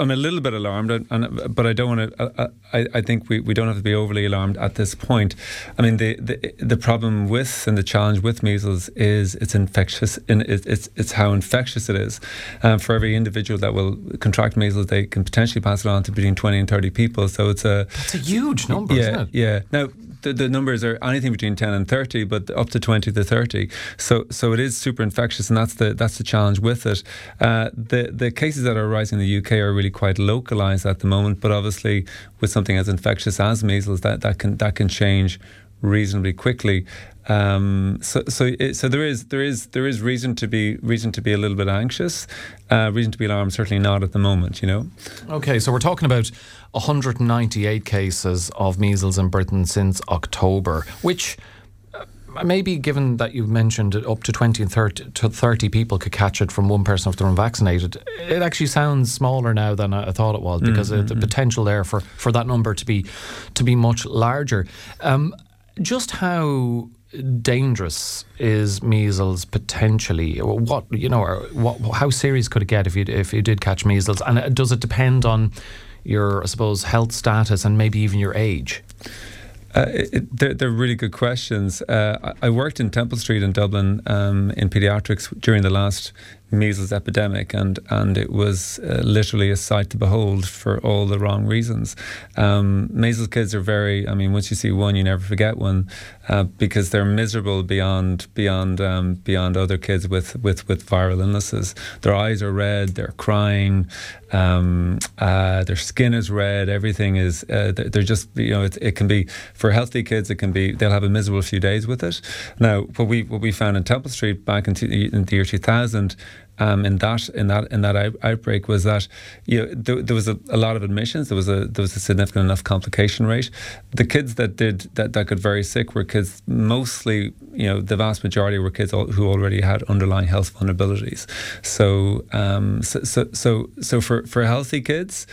I'm a little bit alarmed, and, and but I don't want to. I, I think we, we don't have to be overly alarmed at this point. I mean, the, the the problem with and the challenge with measles is it's infectious. In, it's it's how infectious it is. Um, for every individual that will contract measles, they can potentially pass it on to between 20 and 30 people. So it's a that's a huge number, yeah, it? Yeah. Now the, the numbers are anything between 10 and 30, but up to 20 to 30. So so it is super infectious, and that's the that's the challenge with it. Uh, the the cases that are rising in the UK are really quite localized at the moment, but obviously with something as infectious as measles, that, that can that can change reasonably quickly. Um, so, so, it, so there is there is there is reason to be reason to be a little bit anxious, uh, reason to be alarmed. Certainly not at the moment, you know. Okay, so we're talking about 198 cases of measles in Britain since October, which uh, maybe given that you mentioned up to 20 and 30, to 30 people could catch it from one person if they're unvaccinated, it actually sounds smaller now than I thought it was because mm-hmm. the potential there for, for that number to be to be much larger. Um, just how dangerous is measles potentially? What you know, what, how serious could it get if you if you did catch measles? And uh, does it depend on your, I suppose, health status and maybe even your age? Uh, it, they're, they're, really good questions. Uh, I worked in Temple Street in Dublin um, in paediatrics during the last measles epidemic, and and it was uh, literally a sight to behold for all the wrong reasons. Um, measles kids are very. I mean, once you see one, you never forget one, uh, because they're miserable beyond beyond um, beyond other kids with, with with viral illnesses. Their eyes are red. They're crying. Um, uh, their skin is red. Everything is. Uh, they're just. You know, it, it can be for healthy kids. It can be. They'll have a miserable few days with it. Now, what we what we found in Temple Street back in, t- in the year 2000 um, in that in that in that out- outbreak was that you know, there, there was a, a, lot of admissions. There was a there was a significant enough complication rate. The kids that did that, that got very sick were kids mostly you know the vast majority were kids who already had underlying health vulnerabilities. So um, so, so so so for for healthy kids.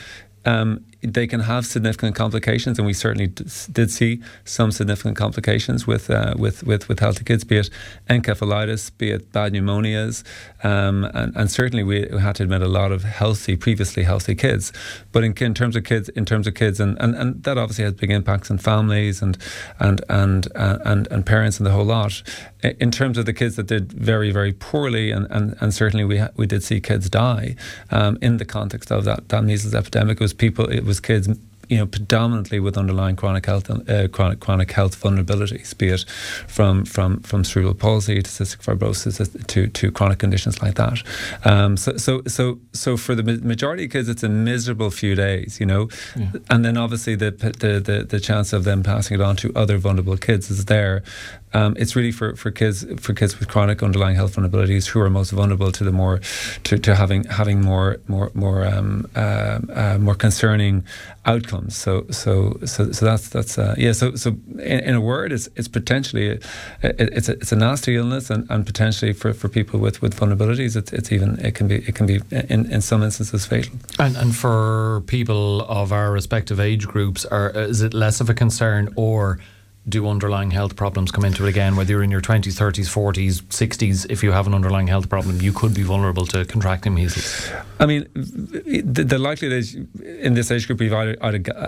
Um, they can have significant complications, and we certainly did see some significant complications with uh, with, with with healthy kids, be it encephalitis, be it bad pneumonias, um, and, and, certainly we had to admit a lot of healthy, previously healthy kids. But in, in terms of kids, in terms of kids, and, and, and that obviously has big impacts on families and and and uh, and, and parents and the whole lot. In terms of the kids that did very very poorly, and, and, and certainly we ha- we did see kids die um, in the context of that that measles epidemic. It was people. It was kids you know, predominantly with underlying chronic health uh, chronic chronic health vulnerabilities, be it from from from cerebral palsy to cystic fibrosis to to chronic conditions like that. Um, so so so so for the majority of kids, it's a miserable few days, you know, yeah. and then obviously the, the the the chance of them passing it on to other vulnerable kids is there. Um, it's really for, for kids for kids with chronic underlying health vulnerabilities who are most vulnerable to the more to, to having having more more more um, uh, uh, more concerning outcomes. So so so so that's that's uh, yeah. So so in, in, a word, it's it's potentially a, it, it's a, it's a nasty illness, and, and potentially for, for people with, with vulnerabilities, it's, it's even it can be it can be in, in some instances fatal. And and for people of our respective age groups, are is it less of a concern or? Do underlying health problems come into it again? Whether you're in your 20s, 30s, 40s, 60s, if you have an underlying health problem, you could be vulnerable to contracting measles. I mean, the, the likelihood is in this age group, either,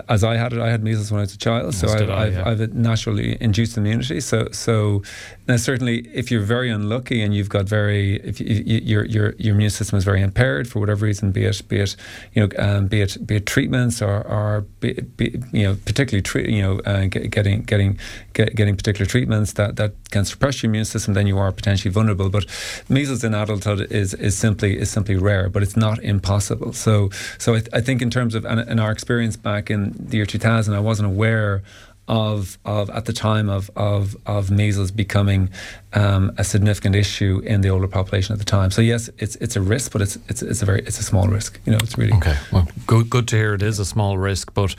as I had it, I had measles when I was a child, so I've, I, have yeah. a naturally induced immunity. So, so now certainly, if you're very unlucky and you've got very, if you, you, your your your immune system is very impaired for whatever reason, be it be it you know um, be it be it treatments or or be, be you know particularly tre- you know uh, getting getting get, getting particular treatments that, that can suppress your immune system, then you are potentially vulnerable. But measles in adulthood is, is simply is simply rare, but it's not impossible. So so I, I think in terms of and, in our experience back in the year 2000, I wasn't aware of, of at the time of, of, of measles becoming um, a significant issue in the older population at the time. So yes, it's it's a risk, but it's it's, it's a very it's a small risk. You know, it's really okay. Well, good good to hear. It is a small risk, but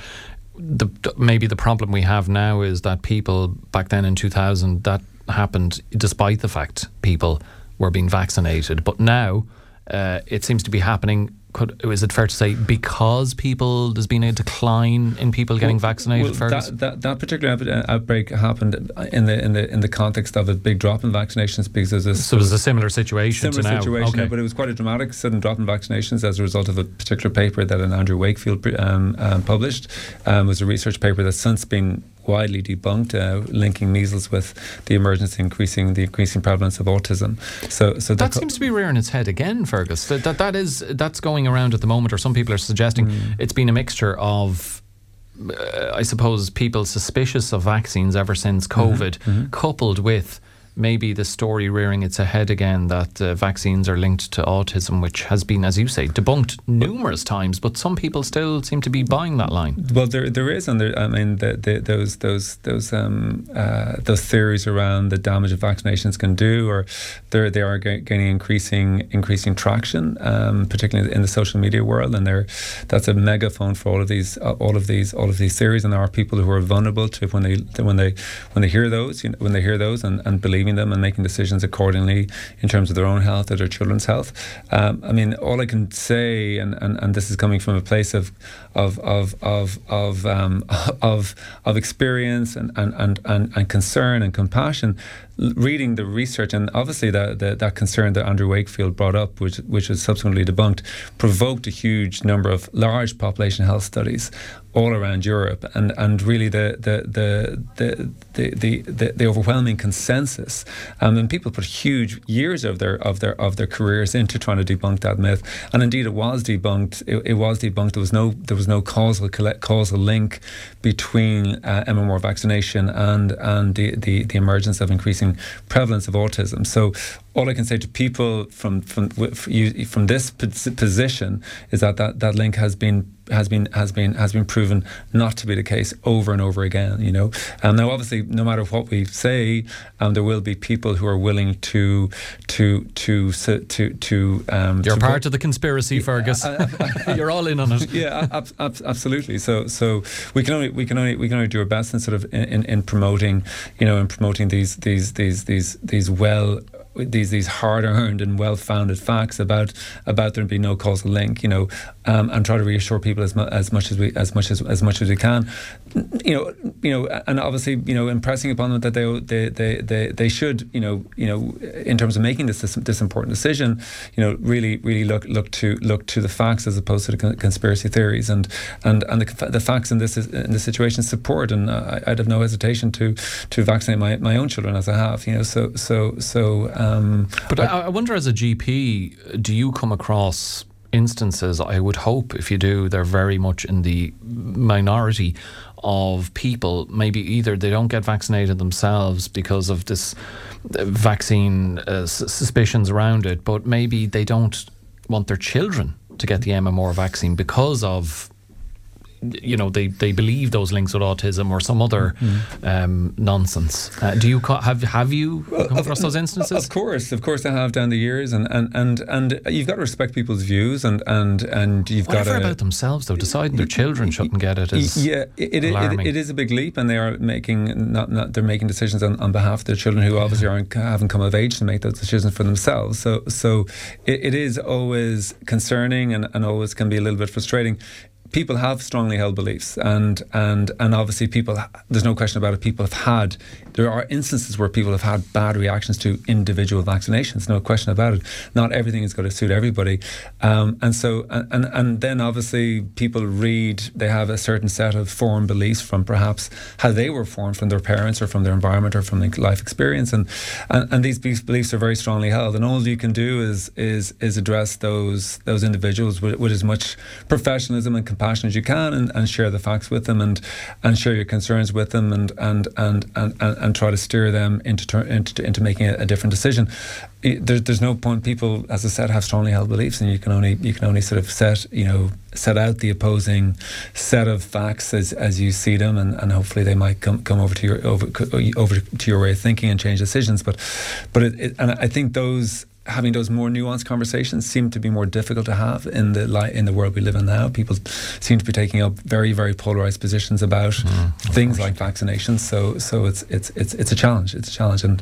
the, maybe the problem we have now is that people back then in 2000 that happened despite the fact people were being vaccinated. But now uh, it seems to be happening could is it fair to say because people there's been a decline in people getting well, vaccinated? Well, that, that, that particular uh, outbreak happened in the in the in the context of a big drop in vaccinations because there's a so it was a similar situation. Similar situation, okay. but it was quite a dramatic sudden drop in vaccinations as a result of a particular paper that an Andrew Wakefield um, um, published. Um, was a research paper that's since been widely debunked, uh, linking measles with the emergence increasing the increasing prevalence of autism. So, so that, seems to be rearing its head again, Fergus. That, that that is that's going around at the moment, or some people are suggesting mm. it's been a mixture of. Uh, I suppose people suspicious of vaccines ever since mm-hmm. COVID, mm-hmm. Mm-hmm. coupled with maybe the story rearing its head again that uh, vaccines are linked to autism, which has been, as you say, debunked numerous times, but some people still seem to be buying that line. Well, there there is, and there, I mean, the, the, those those those um, uh, those theories around the damage that vaccinations can do, or they they are gaining increasing increasing traction, um, particularly in the social media world, and there that's a megaphone for all of these uh, all of these all of these theories, and there are people who are vulnerable to when they when they when they hear those, you know, when they hear those and, and believe them and making decisions accordingly in terms of their own health or their children's health. Um, I mean, all I can say, and, and, and this is coming from a place of of of of of um, of, of experience and, and, and, and, and concern and compassion, reading the research and obviously that, that, that concern that Andrew Wakefield brought up, which which was subsequently debunked, provoked a huge number of large population health studies all around Europe, and, and really the the the the the, the, the overwhelming consensus, um, and people put huge years of their of their of their careers into trying to debunk that myth, and indeed it was debunked. It, it was debunked. There was no there was no causal causal link between uh, MMR vaccination and and the, the the emergence of increasing prevalence of autism. So all I can say to people from from from this position is that that, that link has been has been has been has been proven not to be the case over and over again. You know, um, now obviously, no matter what we say, um, there will be people who are willing to to to to to. Um, You're to part of the conspiracy, Fergus. Uh, uh, You're all in on it. Yeah, ab- ab- absolutely. So so we can only we can only we can only do our best in sort of in, in, in promoting you know in promoting these these these these these well these these hard earned and well founded facts about about there being no causal link, you know, um, and try to reassure people as, mu- as much as we as much as as much as we can, you know, you know, and obviously, you know, impressing upon them that they they they they, they should, you know, you know, in terms of making this, this, this important decision, you know, really really look look to look to the facts as opposed to the conspiracy theories, and and and the, the facts in this in this situation support, and uh, I'd have no hesitation to to vaccinate my, my own children as I have, you know, so so so. But I, I wonder, as a GP, do you come across instances, I would hope if you do, they're very much in the minority of people. Maybe either they don't get vaccinated themselves because of this uh, vaccine uh, suspicions around it, but maybe they don't want their children to get the MMR vaccine because of you know they, they believe those links with autism or some other mm-hmm. um, nonsense. Uh, do you have have you well, come across those instances? Of course, of course, I have down the years, and, and, and, and you've got to respect people's views, and and and you've Whatever got to about themselves though. Deciding their children shouldn't get it is yeah, it, it, it, it is a big leap, and they are making not, not they're making decisions on, on behalf of their children who obviously aren't haven't come of age to make those decisions for themselves. So so it, it is always concerning and, and always can be a little bit frustrating people have strongly held beliefs, and and and obviously people. There's no question about it. People have had. There are instances where people have had bad reactions to individual vaccinations. No question about it. Not everything is going to suit everybody, um, and so and and then obviously people read. They have a certain set of formed beliefs from perhaps how they were formed from their parents or from their environment or from their life experience, and and, and these beliefs are very strongly held. And all you can do is is is address those those individuals with, with as much professionalism and compassion as you can and, and share the facts with them and and share your concerns with them and and and and, and, and try to steer them into into, into making a, a different decision. There's, there's no point. People, as I said, have strongly held beliefs, and you can only you can only sort of set you know set out the opposing set of facts as, as you see them, and, and hopefully they might come come over to your over over to your way of thinking and change decisions. But but it, it, and I think those having those more nuanced conversations seem to be more difficult to have in the li- in the world we live in now. People seem to be taking up very very polarized positions about mm, things like vaccinations. So so it's it's it's it's a challenge. It's a challenge, and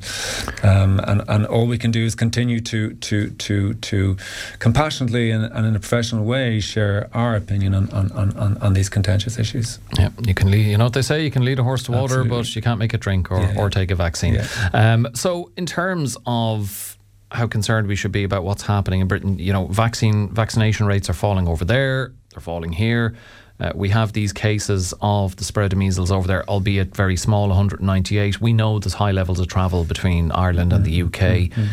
um, and and all we can do is continue to to to to compassionately and, and in a professional way share our opinion on on, on, on these contentious issues. Yeah, you can lead. You know what they say: you can lead a horse to water, Absolutely. but you can't make it drink or, yeah, yeah. or take a vaccine. Yeah. Um, so in terms of how concerned we should be about what's happening in Britain. You know, vaccine vaccination rates are falling over there, they're falling here. Uh, we have these cases of the spread of measles over there, albeit very small, 198. We know there's high levels of travel between Ireland and the UK. Mm-hmm.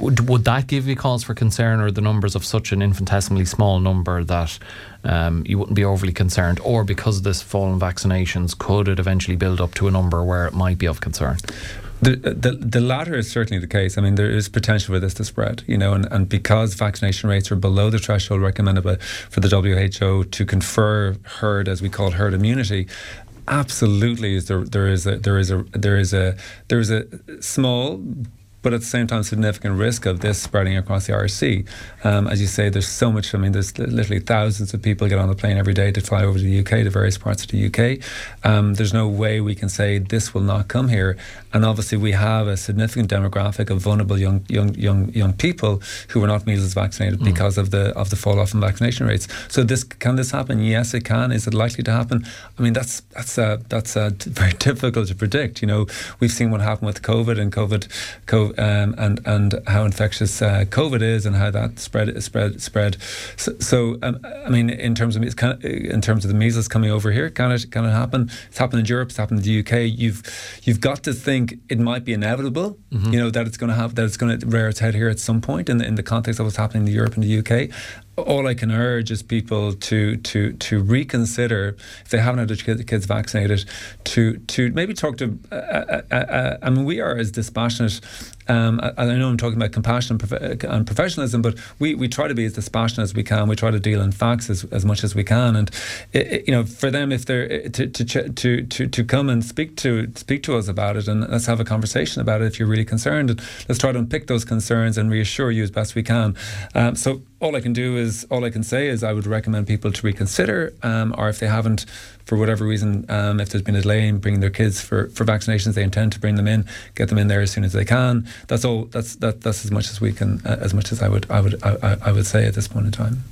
Would, would that give you cause for concern, or the numbers of such an infinitesimally small number that um, you wouldn't be overly concerned, or because of this fall in vaccinations, could it eventually build up to a number where it might be of concern? The, the the latter is certainly the case. I mean, there is potential for this to spread, you know, and, and because vaccination rates are below the threshold recommended by, for the WHO to confer herd, as we call it, herd immunity, absolutely is there there is a there is a there is a there is a small but at the same time, significant risk of this spreading across the Irish Sea. Um, as you say, there's so much. I mean, there's literally thousands of people get on the plane every day to fly over to the UK, to various parts of the UK. Um, there's no way we can say this will not come here. And obviously, we have a significant demographic of vulnerable young young young young people who are not measles vaccinated mm. because of the of the fall off in vaccination rates. So this can this happen? Yes, it can. Is it likely to happen? I mean, that's that's uh, that's uh, very difficult to predict. You know, we've seen what happened with COVID and COVID. COVID um, and and how infectious uh, COVID is and how that spread spread spread. So, so um, I mean, in terms of kind of, in terms of the measles coming over here, can it can it happen? It's happened in Europe. It's happened in the UK. You've you've got to think it might be inevitable. Mm-hmm. You know that it's going to have that it's going to rear its head here at some point in the in the context of what's happening in Europe and the UK all I can urge is people to to to reconsider if they haven't had their kids vaccinated, to to maybe talk to. Uh, uh, uh, uh I mean, we are as dispassionate. Um, I, I, know I'm talking about compassion and, prof- and, professionalism, but we, we try to be as dispassionate as we can. We try to deal in facts as, as much as we can, and it, it, you know, for them, if they're to, to to to to come and speak to speak to us about it, and let's have a conversation about it. If you're really concerned, and let's try to unpick those concerns and reassure you as best we can. Um, so all I can do is all I can say is I would recommend people to reconsider, um, or if they haven't, for whatever reason, um, if there's been a delay in bringing their kids for, for vaccinations, they intend to bring them in, get them in there as soon as they can. That's all. That's that. That's as much as we can, uh, as much as I would I would I, I would say at this point in time.